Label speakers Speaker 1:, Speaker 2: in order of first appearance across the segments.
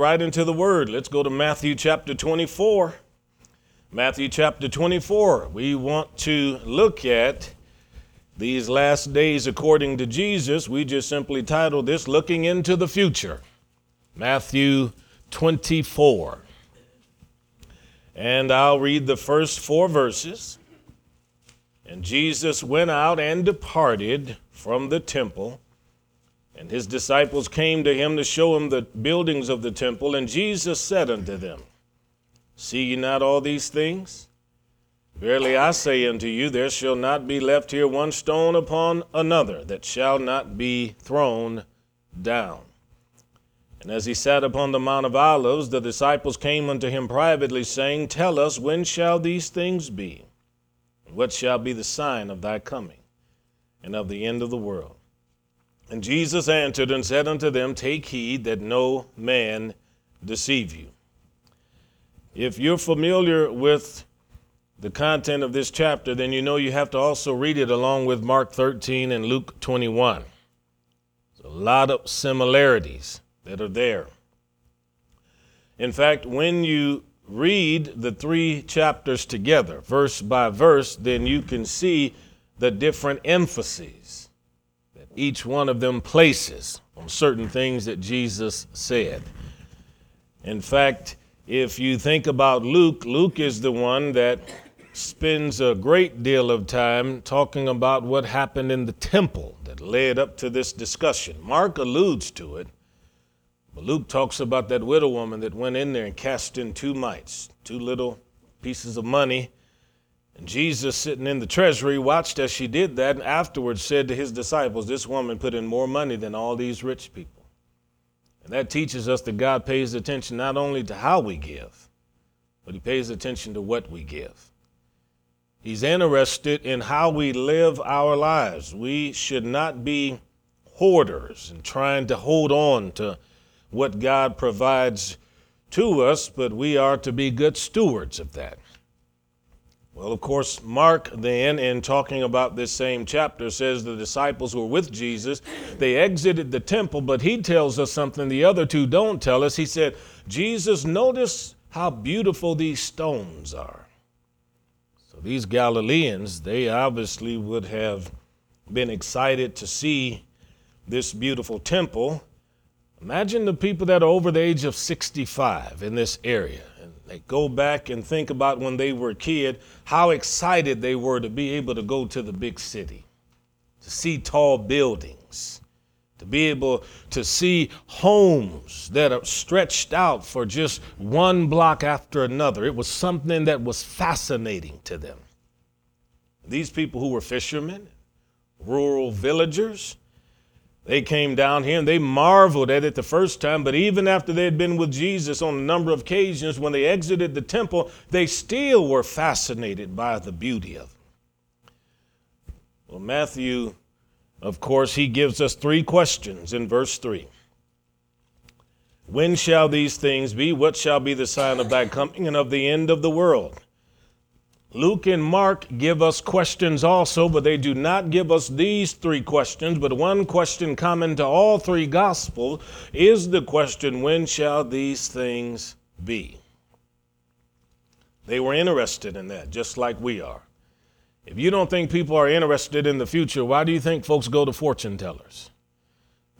Speaker 1: right into the word. Let's go to Matthew chapter 24. Matthew chapter 24. We want to look at these last days according to Jesus. We just simply titled this Looking into the Future. Matthew 24. And I'll read the first four verses. And Jesus went out and departed from the temple and his disciples came to him to show him the buildings of the temple. And Jesus said unto them, See ye not all these things? Verily I say unto you, there shall not be left here one stone upon another that shall not be thrown down. And as he sat upon the Mount of Olives, the disciples came unto him privately, saying, Tell us, when shall these things be? And what shall be the sign of thy coming and of the end of the world? And Jesus answered and said unto them, Take heed that no man deceive you. If you're familiar with the content of this chapter, then you know you have to also read it along with Mark 13 and Luke 21. There's a lot of similarities that are there. In fact, when you read the three chapters together, verse by verse, then you can see the different emphases each one of them places on certain things that Jesus said. In fact, if you think about Luke, Luke is the one that spends a great deal of time talking about what happened in the temple that led up to this discussion. Mark alludes to it, but Luke talks about that widow woman that went in there and cast in two mites, two little pieces of money and Jesus, sitting in the treasury, watched as she did that and afterwards said to his disciples, This woman put in more money than all these rich people. And that teaches us that God pays attention not only to how we give, but He pays attention to what we give. He's interested in how we live our lives. We should not be hoarders and trying to hold on to what God provides to us, but we are to be good stewards of that. Well, of course, Mark then, in talking about this same chapter, says the disciples were with Jesus. They exited the temple, but he tells us something the other two don't tell us. He said, Jesus, notice how beautiful these stones are. So these Galileans, they obviously would have been excited to see this beautiful temple. Imagine the people that are over the age of 65 in this area. They go back and think about when they were a kid, how excited they were to be able to go to the big city, to see tall buildings, to be able to see homes that are stretched out for just one block after another. It was something that was fascinating to them. These people who were fishermen, rural villagers, they came down here and they marveled at it the first time, but even after they had been with Jesus on a number of occasions, when they exited the temple, they still were fascinated by the beauty of it. Well, Matthew, of course, he gives us three questions in verse 3. When shall these things be? What shall be the sign of thy coming and of the end of the world? Luke and Mark give us questions also, but they do not give us these three questions. But one question common to all three Gospels is the question when shall these things be? They were interested in that, just like we are. If you don't think people are interested in the future, why do you think folks go to fortune tellers?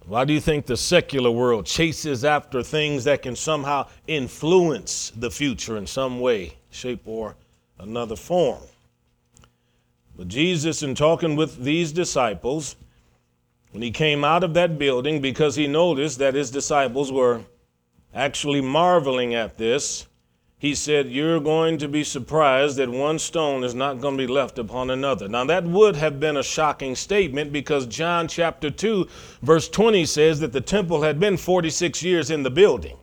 Speaker 1: Why do you think the secular world chases after things that can somehow influence the future in some way, shape, or another form. But Jesus, in talking with these disciples, when he came out of that building, because he noticed that his disciples were actually marveling at this, he said, You're going to be surprised that one stone is not going to be left upon another. Now, that would have been a shocking statement because John chapter 2, verse 20 says that the temple had been 46 years in the building,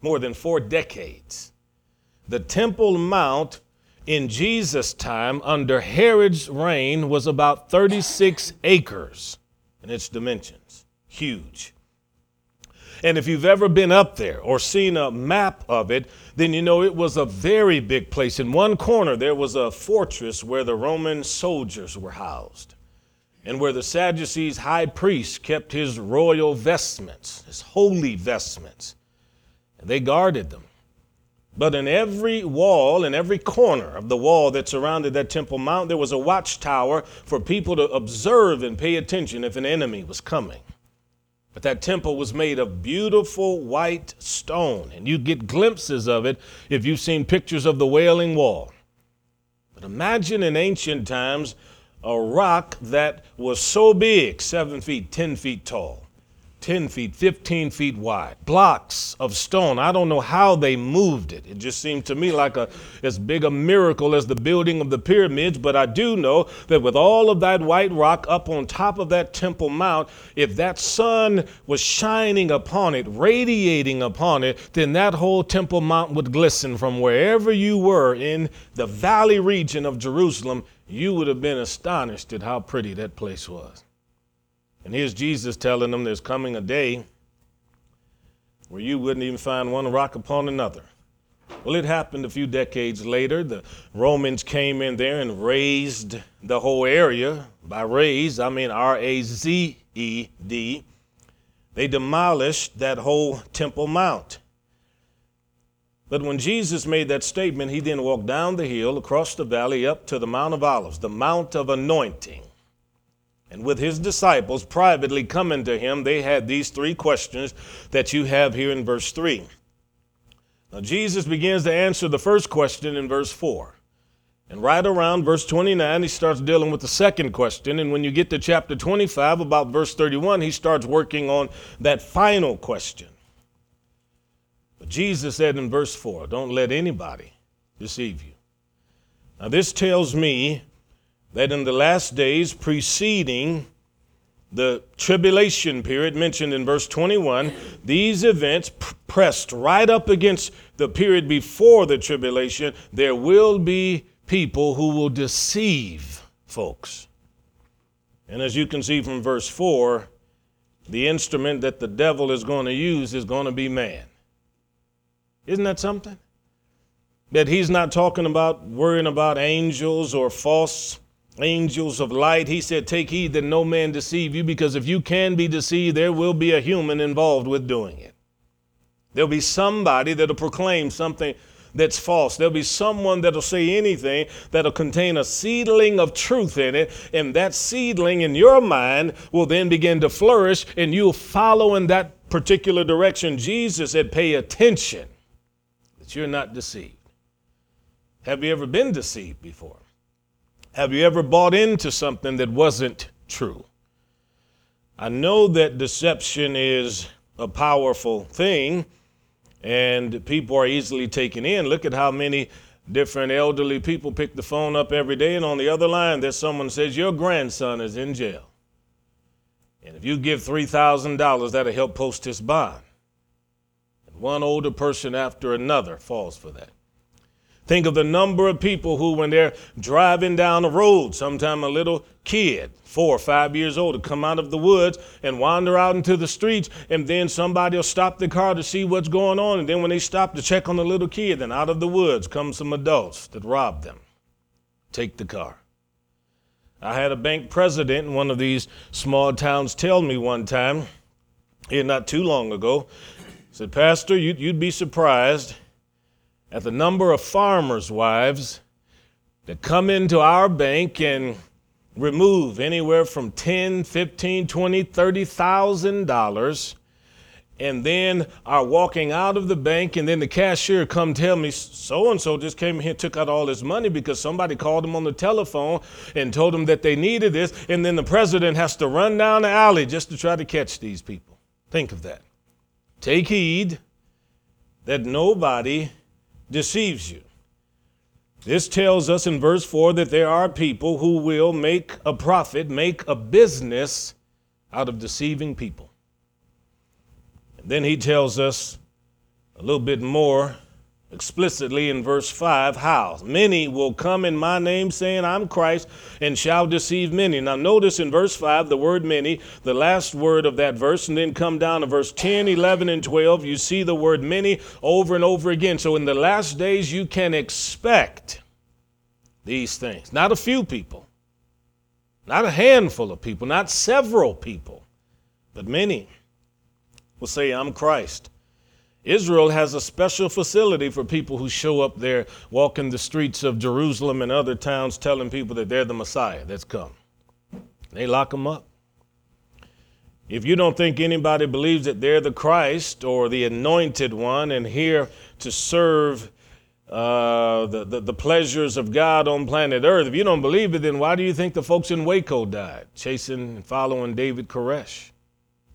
Speaker 1: more than four decades. The Temple Mount in Jesus' time, under Herod's reign, was about 36 acres in its dimensions. Huge. And if you've ever been up there or seen a map of it, then you know it was a very big place. In one corner, there was a fortress where the Roman soldiers were housed and where the Sadducees' high priest kept his royal vestments, his holy vestments. And they guarded them. But in every wall, in every corner of the wall that surrounded that Temple Mount, there was a watchtower for people to observe and pay attention if an enemy was coming. But that temple was made of beautiful white stone, and you get glimpses of it if you've seen pictures of the Wailing Wall. But imagine in ancient times a rock that was so big, seven feet, 10 feet tall, 10 feet, 15 feet wide, blocks of stone. I don't know how they moved it. It just seemed to me like a, as big a miracle as the building of the pyramids. But I do know that with all of that white rock up on top of that Temple Mount, if that sun was shining upon it, radiating upon it, then that whole Temple Mount would glisten from wherever you were in the valley region of Jerusalem. You would have been astonished at how pretty that place was. And here's Jesus telling them there's coming a day where you wouldn't even find one rock upon another. Well, it happened a few decades later. The Romans came in there and razed the whole area. By razed, I mean R A Z E D. They demolished that whole Temple Mount. But when Jesus made that statement, he then walked down the hill, across the valley, up to the Mount of Olives, the Mount of Anointing. And with his disciples privately coming to him, they had these three questions that you have here in verse 3. Now, Jesus begins to answer the first question in verse 4. And right around verse 29, he starts dealing with the second question. And when you get to chapter 25, about verse 31, he starts working on that final question. But Jesus said in verse 4, Don't let anybody deceive you. Now, this tells me that in the last days preceding the tribulation period mentioned in verse 21, these events pressed right up against the period before the tribulation, there will be people who will deceive folks. And as you can see from verse 4, the instrument that the devil is going to use is going to be man. Isn't that something? That he's not talking about worrying about angels or false angels of light. He said, Take heed that no man deceive you, because if you can be deceived, there will be a human involved with doing it. There'll be somebody that'll proclaim something that's false. There'll be someone that'll say anything that'll contain a seedling of truth in it, and that seedling in your mind will then begin to flourish, and you'll follow in that particular direction. Jesus said, Pay attention that you're not deceived. Have you ever been deceived before? Have you ever bought into something that wasn't true? I know that deception is a powerful thing and people are easily taken in. Look at how many different elderly people pick the phone up every day, and on the other line, there's someone says, Your grandson is in jail. And if you give $3,000, that'll help post his bond. And one older person after another falls for that. Think of the number of people who, when they're driving down the road, sometime a little kid, four or five years old, will come out of the woods and wander out into the streets, and then somebody will stop the car to see what's going on. And then when they stop to check on the little kid, then out of the woods come some adults that rob them, take the car. I had a bank president in one of these small towns tell me one time, here not too long ago, said, Pastor, you'd, you'd be surprised at the number of farmers' wives that come into our bank and remove anywhere from 10, 15, 20, 30,000 dollars. And then are walking out of the bank and then the cashier come tell me so and so just came here and took out all this money because somebody called him on the telephone and told him that they needed this. And then the president has to run down the alley just to try to catch these people. Think of that. Take heed that nobody deceives you. This tells us in verse 4 that there are people who will make a profit, make a business out of deceiving people. And then he tells us a little bit more explicitly in verse 5 how? Many will come in my name saying i'm christ and shall deceive many. Now notice in verse 5 the word many the last word of that verse and then come down to verse 10 11 and 12 you see the word many over and over again. So in the last days you can expect these things. Not a few people. Not a handful of people. Not several people. But many will say i'm christ Israel has a special facility for people who show up there, walking the streets of Jerusalem and other towns, telling people that they're the Messiah that's come. They lock them up. If you don't think anybody believes that they're the Christ or the anointed one and here to serve uh, the, the, the, pleasures of God on planet Earth, if you don't believe it, then why do you think the folks in Waco died, chasing and following David Koresh?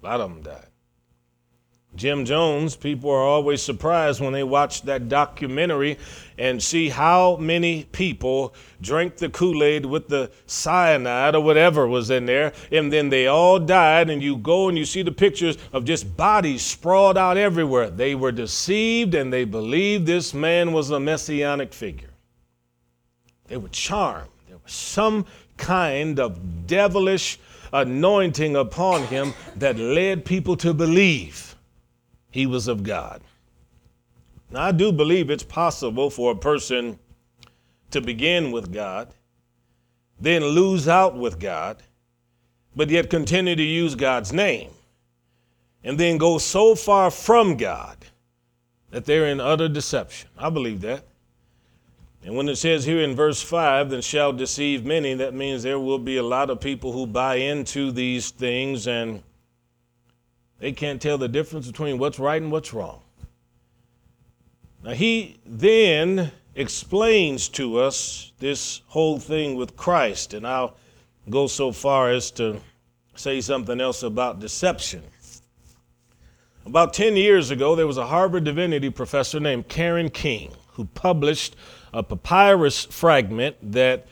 Speaker 1: A lot of them died. Jim Jones, people are always surprised when they watch that documentary and see how many people drank the Kool Aid with the cyanide or whatever was in there, and then they all died. And you go and you see the pictures of just bodies sprawled out everywhere. They were deceived and they believed this man was a messianic figure. They were charmed. There was some kind of devilish anointing upon him that led people to believe he was of God. Now, I do believe it's possible for a person to begin with God, then lose out with God, but yet continue to use God's name, and then go so far from God that they're in utter deception. I believe that. And when it says here in verse 5, then shall deceive many, that means there will be a lot of people who buy into these things and they can't tell the difference between what's right and what's wrong. Now, he then explains to us this whole thing with Christ, and I'll go so far as to say something else about deception. About 10 years ago, there was a Harvard divinity professor named Karen King who published a papyrus fragment that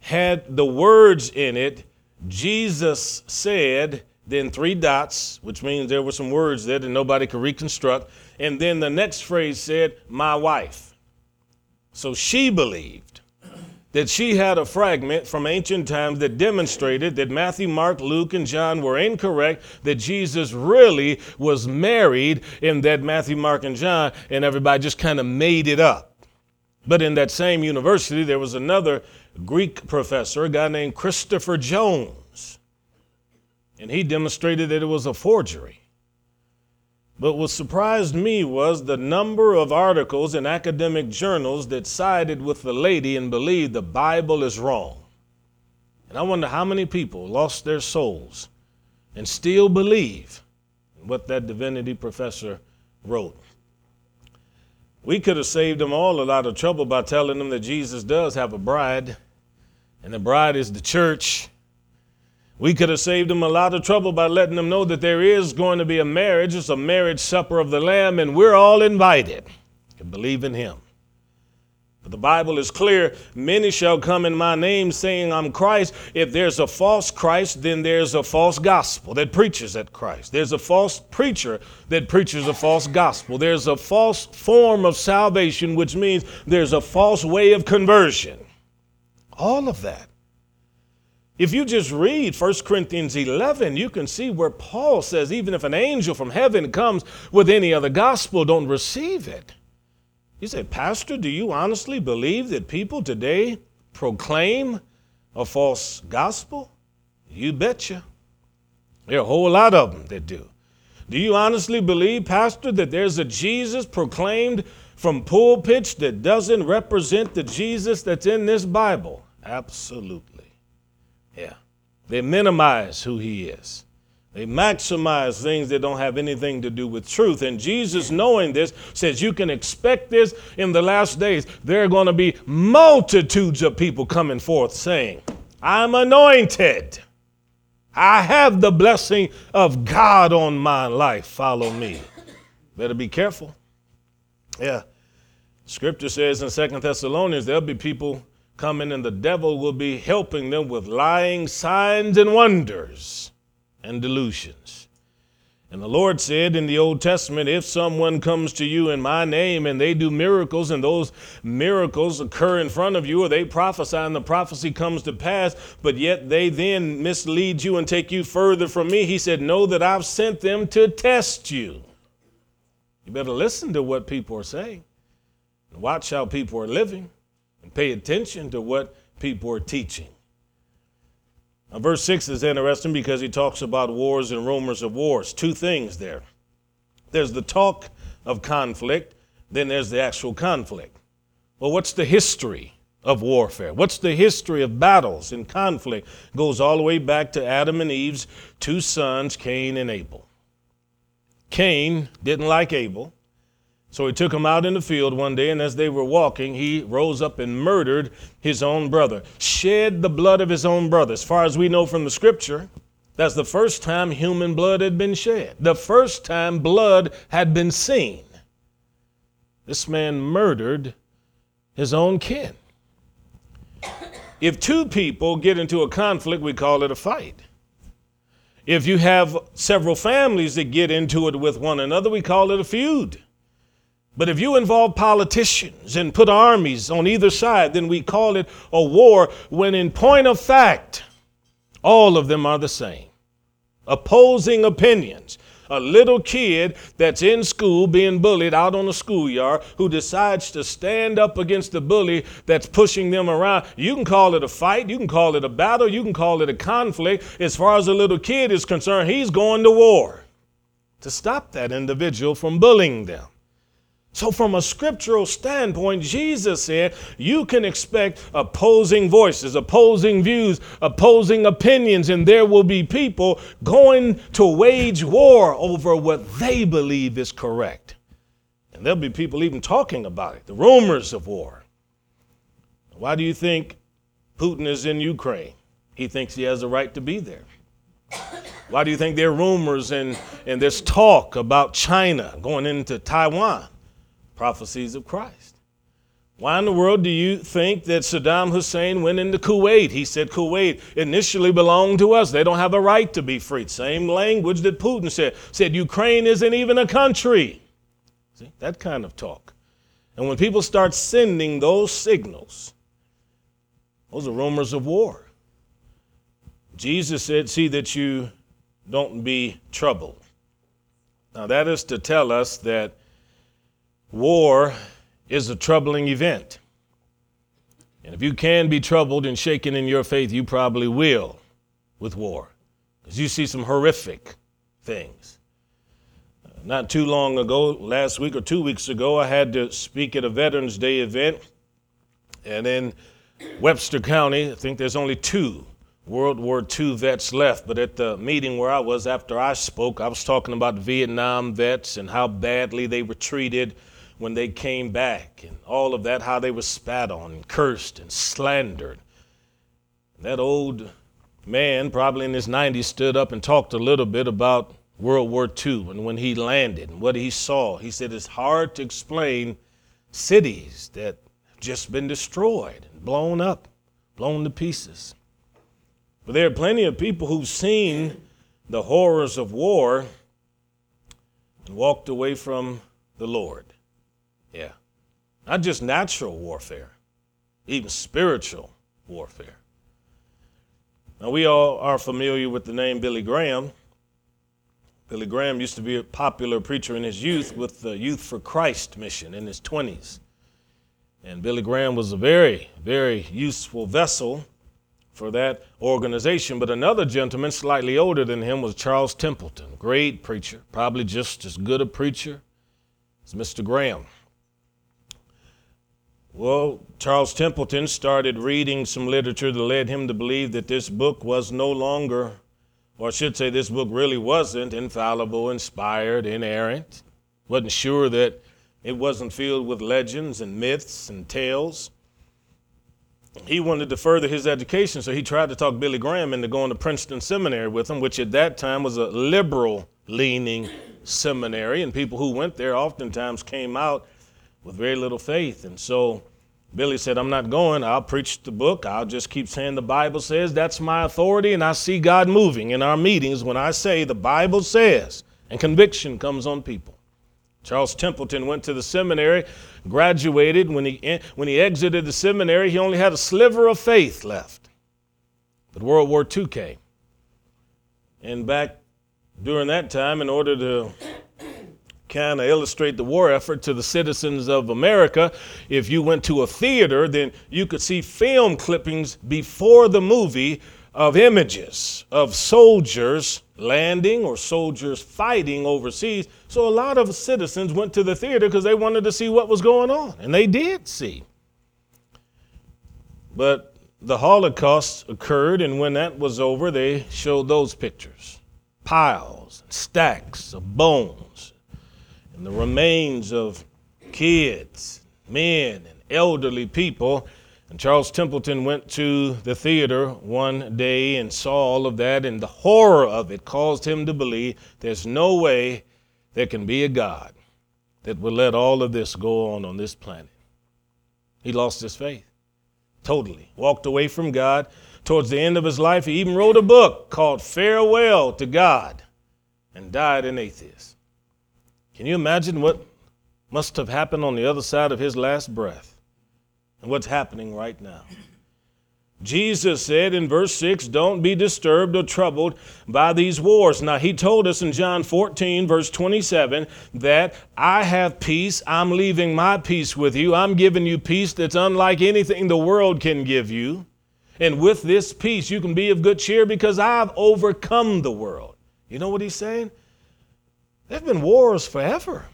Speaker 1: had the words in it Jesus said, then three dots, which means there were some words there that nobody could reconstruct. And then the next phrase said, my wife. So she believed that she had a fragment from ancient times that demonstrated that Matthew, Mark, Luke, and John were incorrect, that Jesus really was married, and that Matthew, Mark, and John, and everybody just kind of made it up. But in that same university, there was another Greek professor, a guy named Christopher Jones and he demonstrated that it was a forgery. But what surprised me was the number of articles in academic journals that sided with the lady and believed the Bible is wrong. And I wonder how many people lost their souls and still believe what that divinity professor wrote. We could have saved them all a lot of trouble by telling them that Jesus does have a bride, and the bride is the church, we could have saved them a lot of trouble by letting them know that there is going to be a marriage. It's a marriage supper of the Lamb, and we're all invited to believe in Him. But the Bible is clear many shall come in my name saying, I'm Christ. If there's a false Christ, then there's a false gospel that preaches at Christ. There's a false preacher that preaches a false gospel. There's a false form of salvation, which means there's a false way of conversion. All of that if you just read 1 Corinthians 11, you can see where Paul says, even if an angel from heaven comes with any other gospel, don't receive it. You say, Pastor, do you honestly believe that people today proclaim a false gospel? You betcha. There are a whole lot of them that do. Do you honestly believe, Pastor, that there's a Jesus proclaimed from pulpits that doesn't represent the Jesus that's in this Bible? Absolutely. Yeah. They minimize who he is. They maximize things that don't have anything to do with truth. And Jesus, knowing this, says you can expect this in the last days. There are going to be multitudes of people coming forth saying, I'm anointed. I have the blessing of God on my life. Follow me. Better be careful. Yeah. Scripture says in Second Thessalonians, there'll be people coming, and the devil will be helping them with lying signs and wonders and delusions. And the Lord said in the Old Testament, if someone comes to you in my name and they do miracles, and those miracles occur in front of you, or they prophesy and the prophecy comes to pass, but yet they then mislead you and take you further from me, he said, Know that I've sent them to test you. You better listen to what people are saying watch how people are living and pay attention to what people are teaching. Now, verse 6 is interesting because he talks about wars and rumors of wars. Two things there. There's the talk of conflict, then there's the actual conflict. Well, what's the history of warfare? What's the history of battles and conflict? Goes all the way back to Adam and Eve's two sons, Cain and Abel. Cain didn't like Abel. So he took him out in the field one day, and as they were walking, he rose up and murdered his own brother, shed the blood of his own brother. As far as we know from the scripture, that's the first time human blood had been shed, the first time blood had been seen. This man murdered his own kin. If two people get into a conflict, we call it a fight. If you have several families that get into it with one another, we call it a feud. But if you involve politicians and put armies on either side, then we call it a war, when in point of fact, all of them are the same. Opposing opinions. A little kid that's in school being bullied out on the schoolyard who decides to stand up against the bully that's pushing them around. You can call it a fight, you can call it a battle, you can call it a conflict. As far as a little kid is concerned, he's going to war to stop that individual from bullying them. So, from a scriptural standpoint, Jesus said you can expect opposing voices, opposing views, opposing opinions, and there will be people going to wage war over what they believe is correct. And there'll be people even talking about it, the rumors of war. Why do you think Putin is in Ukraine? He thinks he has a right to be there. Why do you think there are rumors and, and there's talk about China going into Taiwan? Prophecies of Christ. Why in the world do you think that Saddam Hussein went into Kuwait? He said Kuwait initially belonged to us. They don't have a right to be free. Same language that Putin said. Said Ukraine isn't even a country. See, that kind of talk. And when people start sending those signals, those are rumors of war. Jesus said, See that you don't be troubled. Now, that is to tell us that War is a troubling event. And if you can be troubled and shaken in your faith, you probably will with war. Because you see some horrific things. Uh, not too long ago, last week or two weeks ago, I had to speak at a Veterans Day event. And in Webster County, I think there's only two World War II vets left. But at the meeting where I was after I spoke, I was talking about Vietnam vets and how badly they were treated when they came back and all of that, how they were spat on and cursed and slandered. That old man, probably in his 90s, stood up and talked a little bit about World War II and when he landed and what he saw. He said it's hard to explain cities that have just been destroyed and blown up, blown to pieces. But there are plenty of people who've seen the horrors of war and walked away from the Lord. Yeah. Not just natural warfare, even spiritual warfare. Now, we all are familiar with the name Billy Graham. Billy Graham used to be a popular preacher in his youth with the Youth for Christ mission in his 20s. And Billy Graham was a very, very useful vessel for that organization. But another gentleman, slightly older than him, was Charles Templeton, great preacher, probably just as good a preacher as Mr. Graham. Well, Charles Templeton started reading some literature that led him to believe that this book was no longer, or I should say, this book really wasn't infallible, inspired, inerrant. Wasn't sure that it wasn't filled with legends and myths and tales. He wanted to further his education, so he tried to talk Billy Graham into going to Princeton Seminary with him, which at that time was a liberal leaning seminary, and people who went there oftentimes came out with very little faith. And so Billy said, I'm not going. I'll preach the book. I'll just keep saying the Bible says that's my authority, and I see God moving in our meetings when I say the Bible says, and conviction comes on people. Charles Templeton went to the seminary, graduated. When he, when he exited the seminary, he only had a sliver of faith left. But World War II came. And back during that time, in order to kind of illustrate the war effort to the citizens of America. If you went to a theater, then you could see film clippings before the movie of images of soldiers landing or soldiers fighting overseas. So a lot of citizens went to the theater because they wanted to see what was going on, and they did see. But the Holocaust occurred, and when that was over, they showed those pictures piles, stacks of bones, and the remains of kids, men, and elderly people and Charles Templeton went to the theater one day and saw all of that, and the horror of it caused him to believe there's no way there can be a God that will let all of this go on on this planet. He lost his faith totally, walked away from God. Towards the end of his life, he even wrote a book called Farewell to God and died an atheist. Can you imagine what must have happened on the other side of his last breath? and what's happening right now. Jesus said in verse 6, Don't be disturbed or troubled by these wars. Now, he told us in John 14, verse 27, that I have peace. I'm leaving my peace with you. I'm giving you peace that's unlike anything the world can give you. And with this peace, you can be of good cheer because I've overcome the world. You know what he's saying? There have been wars forever,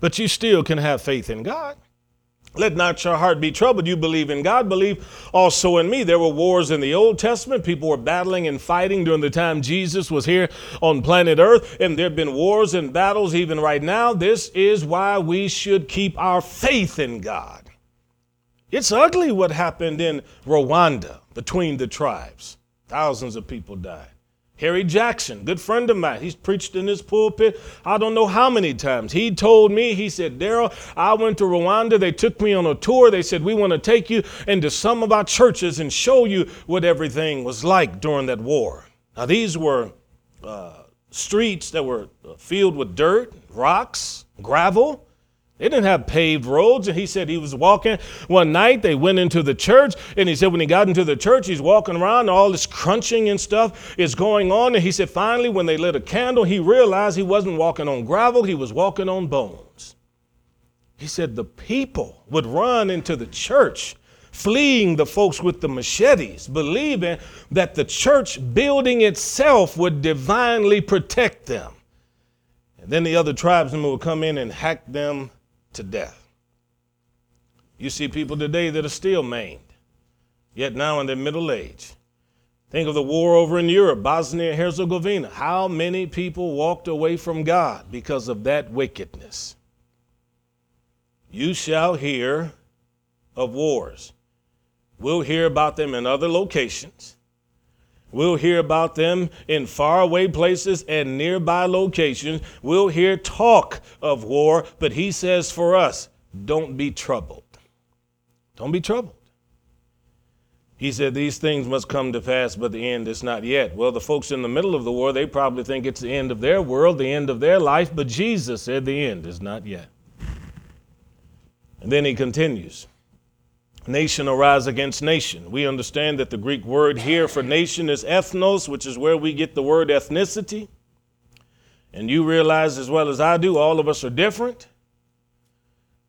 Speaker 1: but you still can have faith in God. Let not your heart be troubled. You believe in God, believe also in me. There were wars in the Old Testament. People were battling and fighting during the time Jesus was here on planet Earth, and there have been wars and battles even right now. This is why we should keep our faith in God. It's ugly what happened in Rwanda between the tribes. Thousands of people died. Harry Jackson, good friend of mine, he's preached in this pulpit I don't know how many times. He told me, he said, Daryl, I went to Rwanda. They took me on a tour. They said, We want to take you into some of our churches and show you what everything was like during that war. Now, these were uh, streets that were filled with dirt, rocks, gravel. They didn't have paved roads. And he said he was walking one night. They went into the church. And he said when he got into the church, he's walking around. All this crunching and stuff is going on. And he said finally, when they lit a candle, he realized he wasn't walking on gravel, he was walking on bones. He said the people would run into the church, fleeing the folks with the machetes, believing that the church building itself would divinely protect them. And then the other tribesmen would come in and hack them to death. You see people today that are still maimed, yet now in their middle age. Think of the war over in Europe, Bosnia Herzegovina. How many people walked away from God because of that wickedness? You shall hear of wars. We'll hear about them in other locations. We'll hear about them in faraway places and nearby locations. We'll hear talk of war, but he says for us, don't be troubled. Don't be troubled. He said, These things must come to pass, but the end is not yet. Well, the folks in the middle of the war, they probably think it's the end of their world, the end of their life, but Jesus said the end is not yet. And then he continues nation arise against nation. We understand that the Greek word here for nation is ethnos, which is where we get the word ethnicity. And you realize as well as I do, all of us are different.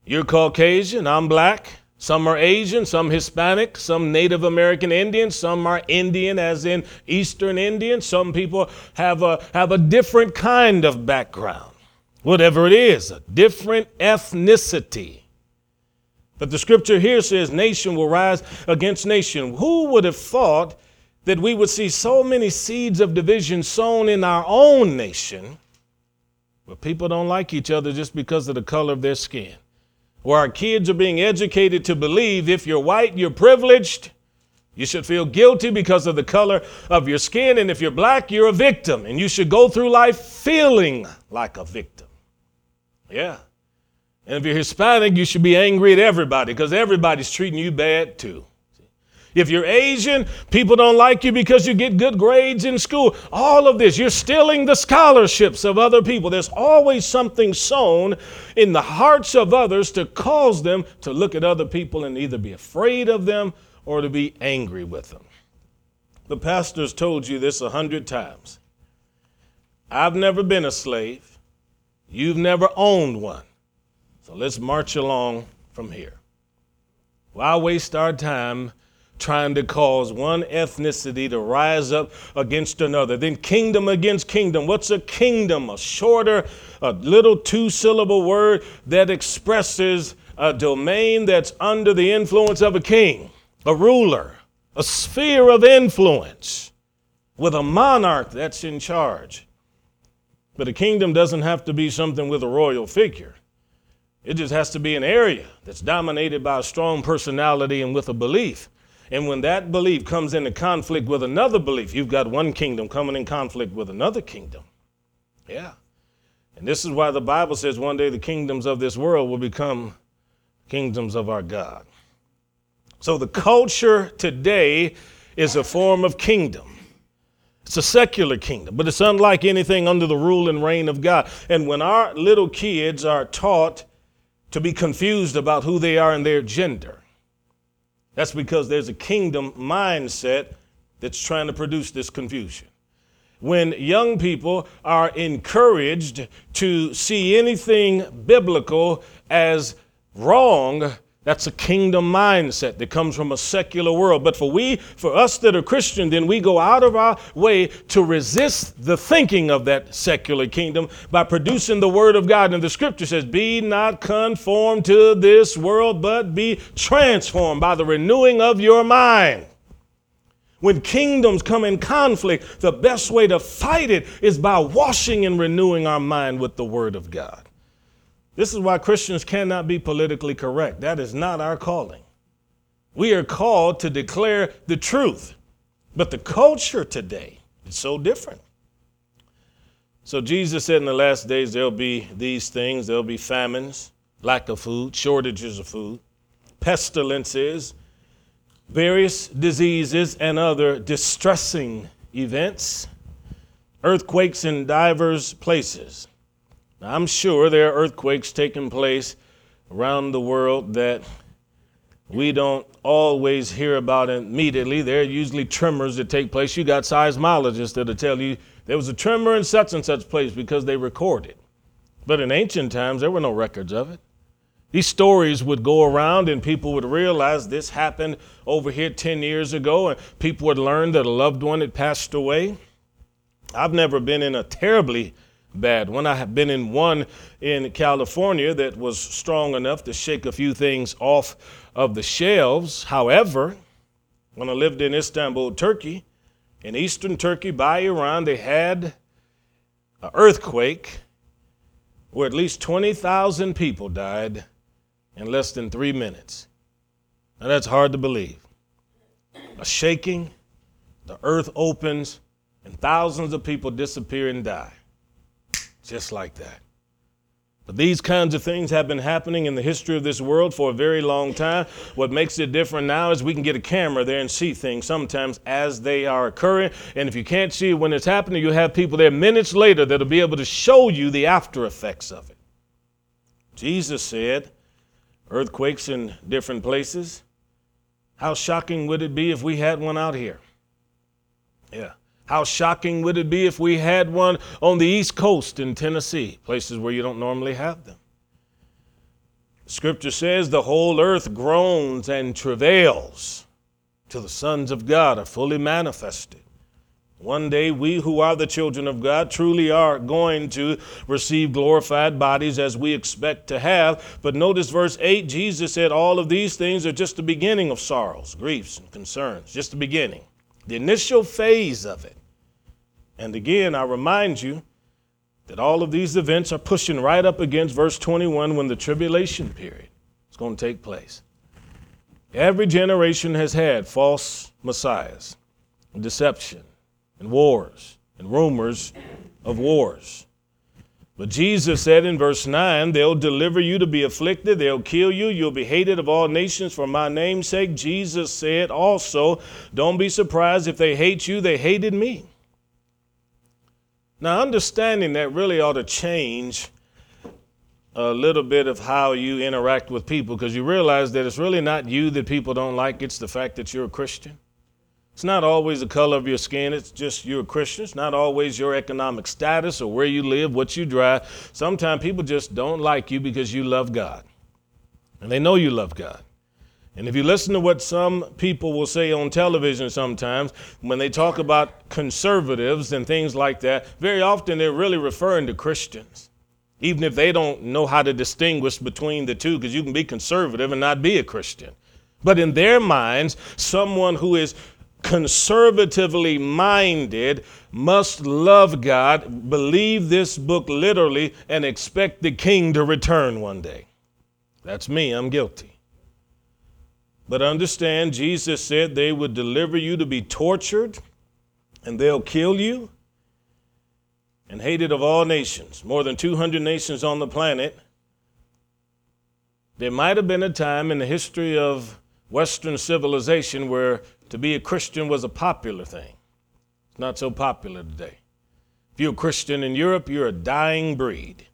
Speaker 1: You're Caucasian, I'm black. Some are Asian, some Hispanic, some Native American Indian, some are Indian, as in Eastern Indian. Some people have a, have a different kind of background. Whatever it is, a different ethnicity. But the scripture here says, Nation will rise against nation. Who would have thought that we would see so many seeds of division sown in our own nation where people don't like each other just because of the color of their skin? Where our kids are being educated to believe if you're white, you're privileged. You should feel guilty because of the color of your skin. And if you're black, you're a victim. And you should go through life feeling like a victim. Yeah. And if you're Hispanic, you should be angry at everybody because everybody's treating you bad too. If you're Asian, people don't like you because you get good grades in school. All of this, you're stealing the scholarships of other people. There's always something sown in the hearts of others to cause them to look at other people and either be afraid of them or to be angry with them. The pastor's told you this a hundred times. I've never been a slave. You've never owned one. So let's march along from here. Why waste our time trying to cause one ethnicity to rise up against another. Then kingdom against kingdom. What's a kingdom? A shorter, a little two syllable word that expresses a domain that's under the influence of a king, a ruler, a sphere of influence with a monarch that's in charge. But a kingdom doesn't have to be something with a royal figure. It just has to be an area that's dominated by a strong personality and with a belief. And when that belief comes into conflict with another belief, you've got one kingdom coming in conflict with another kingdom. Yeah. And this is why the Bible says one day the kingdoms of this world will become kingdoms of our God. So the culture today is a form of kingdom. It's a secular kingdom, but it's unlike anything under the rule and reign of God. And when our little kids are taught to be confused about who they are and their gender, that's because there's a kingdom mindset that's trying to produce this confusion. When young people are encouraged to see anything biblical as wrong, that's a kingdom mindset that comes from a secular world. But for we, for us that are Christian, then we go out of our way to resist the thinking of that secular kingdom by producing the word of God. And the scripture says, Be not conformed to this world, but be transformed by the renewing of your mind. When kingdoms come in conflict, the best way to fight it is by washing and renewing our mind with the word of God. This is why Christians cannot be politically correct. That is not our calling. We are called to declare the truth. But the culture today is so different. So Jesus said in the last days there'll be these things there'll be famines, lack of food, shortages of food, pestilences, various diseases, and other distressing events, earthquakes in divers places. Now, I'm sure there are earthquakes taking place around the world that we don't always hear about immediately. There are usually tremors that take place. You got seismologists that'll tell you there was a tremor in such and such place because they record it. But in ancient times, there were no records of it. These stories would go around and people would realize this happened over here 10 years ago, and people would learn that a loved one had passed away. I've never been in a terribly bad one. I have been in one in California that was strong enough to shake a few things off of the shelves. However, when I lived in Istanbul, Turkey, in eastern Turkey by Iran, they had an earthquake where at least 20,000 people died in less than three minutes. Now that's hard to believe. A shaking, the earth opens, and thousands of people disappear and die just like that. But these kinds of things have been happening in the history of this world for a very long time. What makes it different now is we can get a camera there and see things sometimes as they are occurring. And if you can't see when it's happening, you have people there minutes later that'll be able to show you the after effects of it. Jesus said, earthquakes in different places. How shocking would it be if we had one out here? Yeah. How shocking would it be if we had one on the East Coast in Tennessee, places where you don't normally have them? Scripture says the whole earth groans and travails till the sons of God are fully manifested. One day, we who are the children of God truly are going to receive glorified bodies as we expect to have. But notice verse 8 Jesus said, All of these things are just the beginning of sorrows, griefs, and concerns, just the beginning, the initial phase of it. And again, I remind you that all of these events are pushing right up against verse 21 when the tribulation period is going to take place. Every generation has had false messiahs, and deception, and wars, and rumors of wars. But Jesus said in verse 9, They'll deliver you to be afflicted, they'll kill you, you'll be hated of all nations for my name's sake. Jesus said also, Don't be surprised if they hate you, they hated me. Now, understanding that really ought to change a little bit of how you interact with people because you realize that it's really not you that people don't like, it's the fact that you're a Christian. It's not always the color of your skin, it's just you're a Christian. It's not always your economic status or where you live, what you drive. Sometimes people just don't like you because you love God. And they know you love God. And if you listen to what some people will say on television sometimes, when they talk about conservatives and things like that, very often they're really referring to Christians, even if they don't know how to distinguish between the two, because you can be conservative and not be a Christian. But in their minds, someone who is conservatively minded must love God, believe this book literally, and expect the king to return one day. That's me, I'm guilty. But understand, Jesus said they would deliver you to be tortured and they'll kill you and hated of all nations, more than 200 nations on the planet. There might have been a time in the history of Western civilization where to be a Christian was a popular thing. It's not so popular today. If you're a Christian in Europe, you're a dying breed.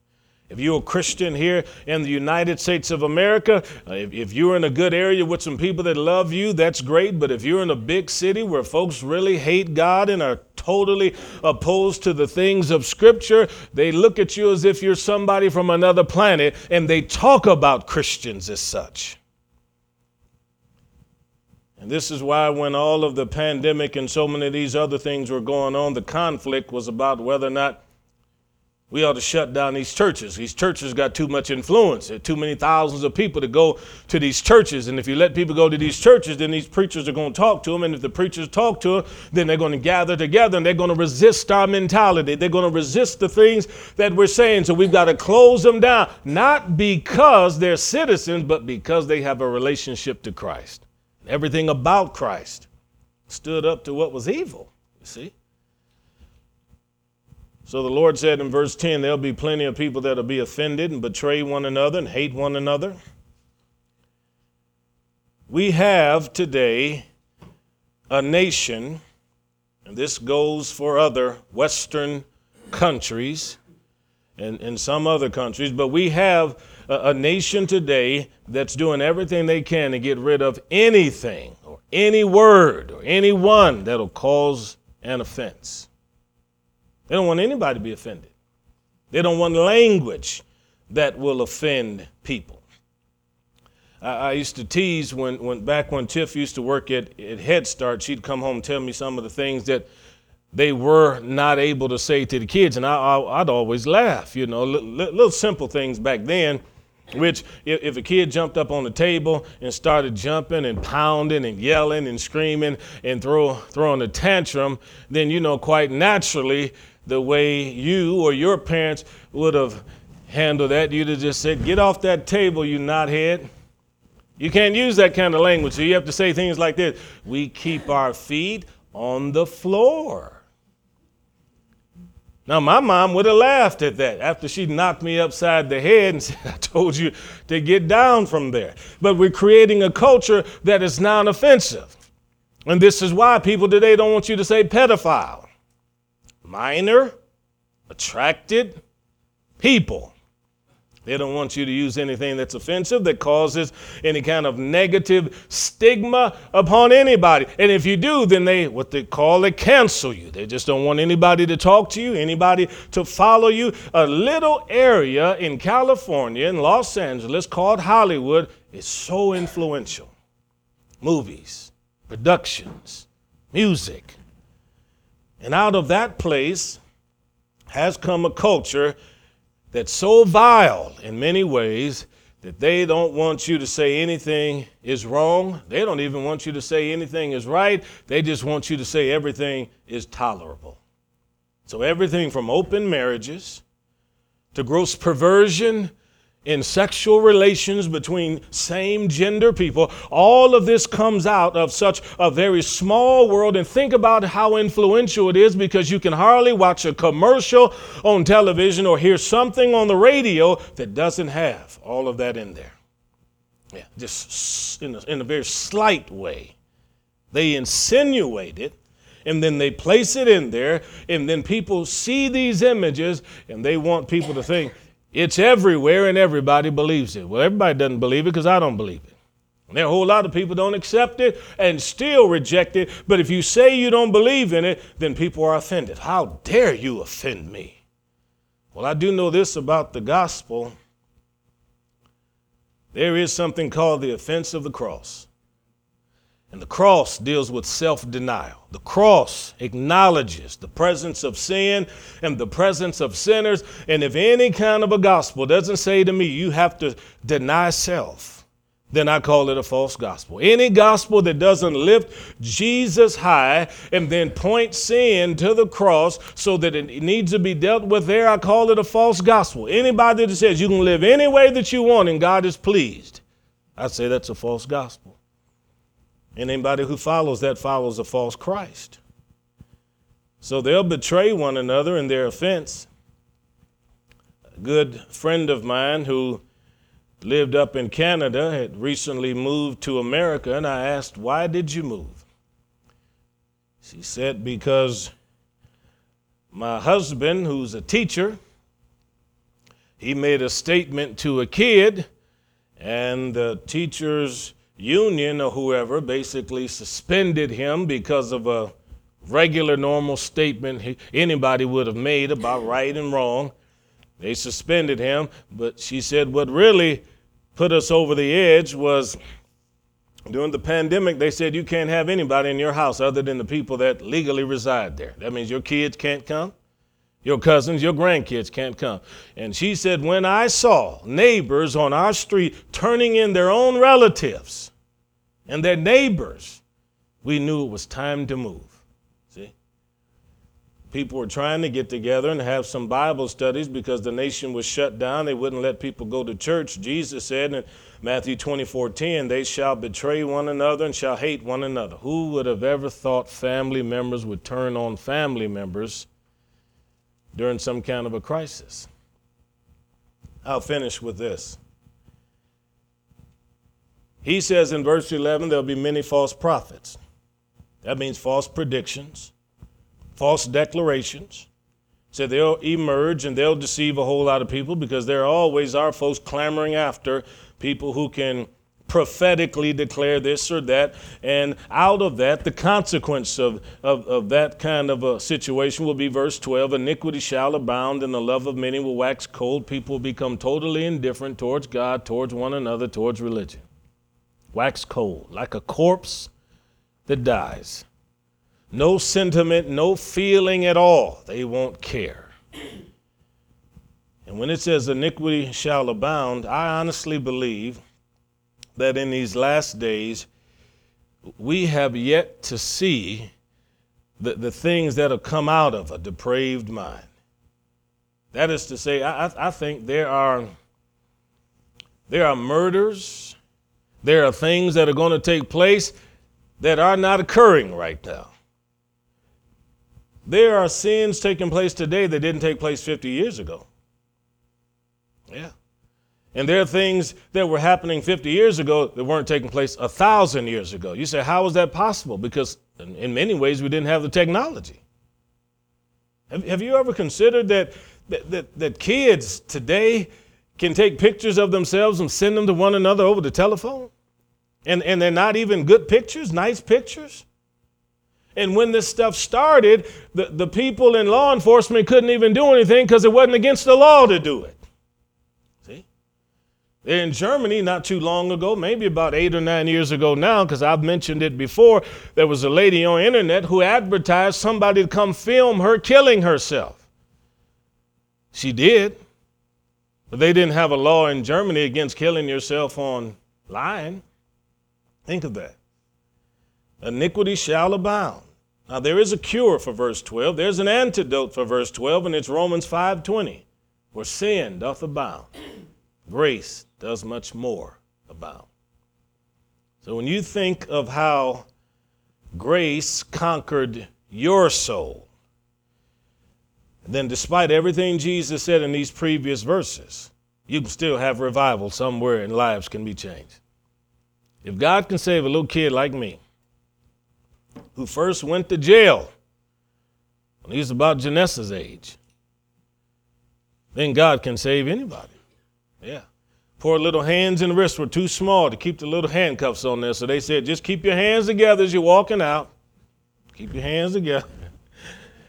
Speaker 1: If you're a Christian here in the United States of America, uh, if, if, you're in a good area with some people that love you, that's great. But if you're in a big city where folks really hate God and are totally opposed to the things of Scripture, they look at you as if you're somebody from another planet and they talk about Christians as such. And this is why, when all of the pandemic and so many of these other things were going on, the conflict was about whether or not we ought to shut down these churches. These churches got too much influence. There are too many thousands of people to go to these churches. And if you let people go to these churches, then these preachers are going to talk to them. And if the preachers talk to them, then they're going to gather together and they're going to resist our mentality. They're going to resist the things that we're saying. So we've got to close them down, not because they're citizens, but because they have a relationship to Christ. Everything about Christ stood up to what was evil, you see. So the Lord said in verse 10 there'll be plenty of people that'll be offended and betray one another and hate one another. We have today a nation, and this goes for other Western countries and, and some other countries, but we have a, a nation today that's doing everything they can to get rid of anything or any word or anyone that'll cause an offense. They don't want anybody to be offended. They don't want language that will offend people. I, I used to tease when, when back when Tiff used to work at, at Head Start, she'd come home and tell me some of the things that they were not able to say to the kids, and I, would always laugh, you know, little simple things back then which if, if, a kid jumped up on the table and started jumping and pounding and yelling and screaming and throw, throwing a tantrum then you know quite naturally the way you or your parents would have handled that. You'd have just said, Get off that table, you knothead. You can't use that kind of language. So you have to say things like this We keep our feet on the floor. Now, my mom would have laughed at that after she knocked me upside the head and said, I told you to get down from there. But we're creating a culture that is non offensive. And this is why people today don't want you to say pedophile minor, attracted people. They don't want you to use anything that's offensive, that causes any kind of negative stigma upon anybody. And if you do, then they, what they call it, cancel you. They just don't want anybody to talk to you, anybody to follow you. A little area in California, in Los Angeles, called Hollywood, is so influential. Movies, productions, music, and out of that place has come a culture that's so vile in many ways that they don't want you to say anything is wrong. They don't even want you to say anything is right. They just want you to say everything is tolerable. So, everything from open marriages to gross perversion in sexual relations between same gender people. All of this comes out of such a very small world. And think about how influential it is because you can hardly watch a commercial on television or hear something on the radio that doesn't have all of that in there. Yeah, just in a, in a very slight way. They insinuate it and then they place it in there, and then people see these images and they want people to think, it's everywhere and everybody believes it. Well, everybody doesn't believe it because I don't believe it. And there are a whole lot of people don't accept it and still reject it. But if you say you don't believe in it, then people are offended. How dare you offend me? Well, I do know this about the gospel there is something called the offense of the cross. And the cross deals with self denial. The cross acknowledges the presence of sin and the presence of sinners. And if any kind of a gospel doesn't say to me, you have to deny self, then I call it a false gospel. Any gospel that doesn't lift Jesus high and then point sin to the cross so that it needs to be dealt with there, I call it a false gospel. Anybody that says you can live any way that you want and God is pleased, I say that's a false gospel. And anybody who follows that follows a false Christ. So they'll betray one another in their offense. A good friend of mine who lived up in Canada had recently moved to America, and I asked, Why did you move? She said, Because my husband, who's a teacher, he made a statement to a kid, and the teacher's union or whoever basically suspended him because of a regular normal statement anybody would have made about right and wrong. They suspended him, but she said what really put us over the edge was during the pandemic, they said you can't have anybody in your house other than the people that legally reside there. That means your kids can't come, your cousins, your grandkids can't come. And she said, When I saw neighbors on our street turning in their own relatives and their neighbors, we knew it was time to move. See? People were trying to get together and have some Bible studies because the nation was shut down. They wouldn't let people go to church. Jesus said in Matthew 24 10, they shall betray one another and shall hate one another. Who would have ever thought family members would turn on family members? During some kind of a crisis. I'll finish with this. He says in verse 11, there'll be many false prophets. That means false predictions, false declarations. So they'll emerge and they'll deceive a whole lot of people because there always are folks clamoring after people who can prophetically declare this or that. And out of that, the consequence of, of, of, that kind of a situation will be verse 12 iniquity shall abound, and the love of many will wax cold. People will become totally indifferent towards God, towards one another, towards religion. Wax cold, like a corpse that dies. No sentiment, no feeling at all. They won't care. And when it says iniquity shall abound, I honestly believe that in these last days, we have yet to see the, the things that have come out of a depraved mind. That is to say, I, I think there are, there are murders, there are things that are going to take place that are not occurring right now. There are sins taking place today that didn't take place 50 years ago. Yeah. And there are things that were happening 50 years ago that weren't taking place a thousand years ago. You say, how was that possible? Because in many ways we didn't have the technology. Have, have you ever considered that, that, that, that kids today can take pictures of themselves and send them to one another over the telephone? And, and they're not even good pictures, nice pictures? And when this stuff started, the, the people in law enforcement couldn't even do anything because it wasn't against the law to do it. In Germany, not too long ago, maybe about eight or nine years ago now, because I've mentioned it before, there was a lady on internet who advertised somebody to come film her killing herself. She did, but they didn't have a law in Germany against killing yourself online. Think of that. Iniquity shall abound. Now there is a cure for verse 12. There's an antidote for verse 12, and it's Romans 5:20, where sin doth abound. Grace does much more about. So when you think of how grace conquered your soul, then despite everything Jesus said in these previous verses, you can still have revival somewhere and lives can be changed. If God can save a little kid like me, who first went to jail when he was about Janessa's age, then God can save anybody. Yeah. Poor little hands and wrists were too small to keep the little handcuffs on there. So they said, just keep your hands together as you're walking out. Keep your hands together.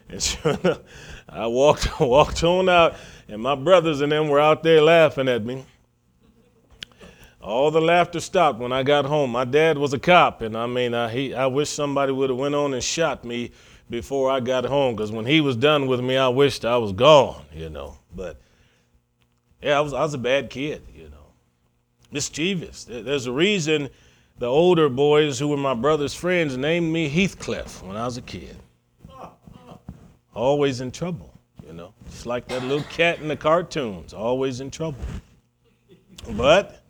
Speaker 1: And sure enough, I walked, walked on out, and my brothers and them were out there laughing at me. All the laughter stopped when I got home. My dad was a cop, and I mean, I, he, I wish somebody would have went on and shot me before I got home, because when he was done with me, I wished I was gone, you know. But yeah, I was, I was a bad kid, you know, mischievous. There's a reason the older boys who were my brother's friends named me Heathcliff when I was a kid. Always in trouble, you know, just like that little cat in the cartoons, always in trouble. But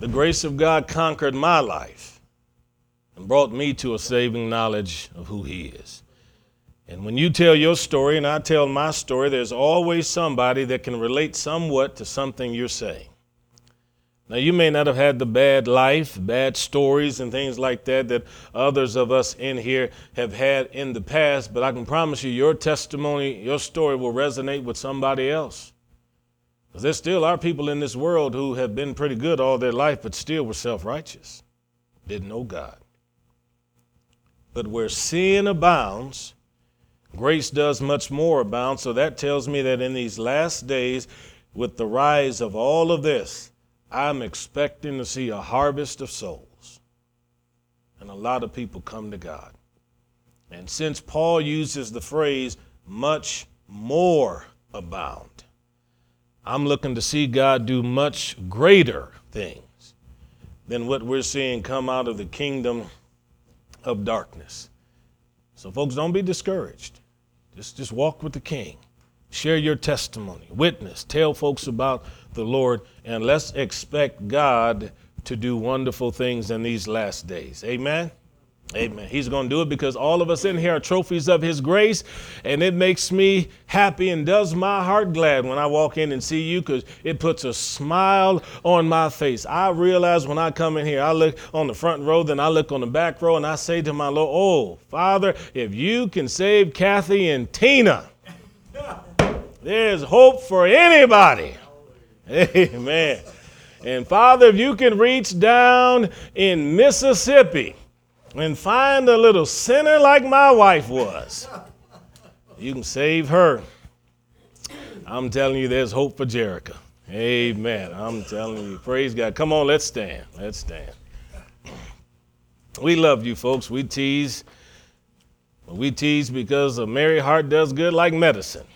Speaker 1: the grace of God conquered my life and brought me to a saving knowledge of who He is. And when you tell your story and I tell my story, there's always somebody that can relate somewhat to something you're saying. Now, you may not have had the bad life, bad stories, and things like that that others of us in here have had in the past, but I can promise you your testimony, your story will resonate with somebody else. Because there still are people in this world who have been pretty good all their life, but still were self righteous, didn't know God. But where sin abounds, grace does much more abound. So that tells me that in these last days, with the rise of all of this, I'm expecting to see a harvest of souls. And a lot of people come to God. And since Paul uses the phrase much more abound, I'm looking to see God do much greater things than what we're seeing come out of the kingdom of darkness. So, folks, don't be discouraged. Just, just walk with the King. Share your testimony, witness, tell folks about the Lord, and let's expect God to do wonderful things in these last days. Amen. Amen. He's going to do it because all of us in here are trophies of His grace, and it makes me happy and does my heart glad when I walk in and see you because it puts a smile on my face. I realize when I come in here, I look on the front row, then I look on the back row, and I say to my Lord, Oh, Father, if you can save Kathy and Tina, there's hope for anybody. Amen. And Father, if you can reach down in Mississippi, and find a little sinner like my wife was. You can save her. I'm telling you, there's hope for Jericho. Amen. I'm telling you, praise God. Come on, let's stand. Let's stand. We love you, folks. We tease. but We tease because a merry heart does good like medicine.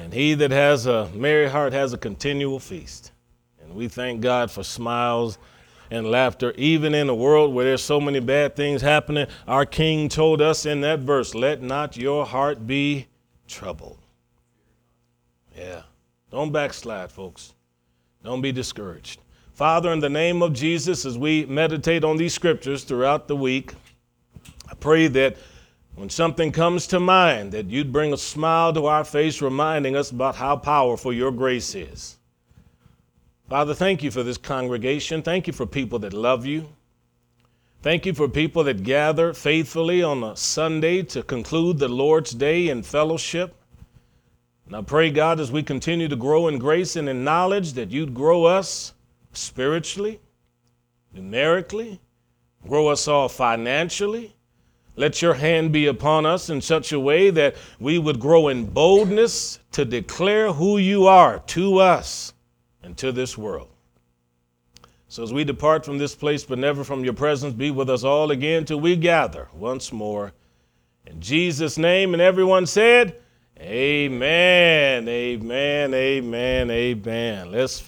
Speaker 1: And he that has a merry heart has a continual feast. And we thank God for smiles and laughter, even in a world where there's so many bad things happening. Our King told us in that verse, Let not your heart be troubled. Yeah. Don't backslide, folks. Don't be discouraged. Father, in the name of Jesus, as we meditate on these scriptures throughout the week, I pray that when something comes to mind, that you'd bring a smile to our face, reminding us about how powerful your grace is. Father, thank you for this congregation. Thank you for people that love you. Thank you for people that gather faithfully on a Sunday to conclude the Lord's Day in fellowship. And I pray, God, as we continue to grow in grace and in knowledge, that you'd grow us spiritually, numerically, grow us all financially. Let your hand be upon us in such a way that we would grow in boldness to declare who you are to us and to this world. So as we depart from this place, but never from your presence, be with us all again till we gather once more. In Jesus' name, and everyone said, Amen, amen, amen, amen. Let's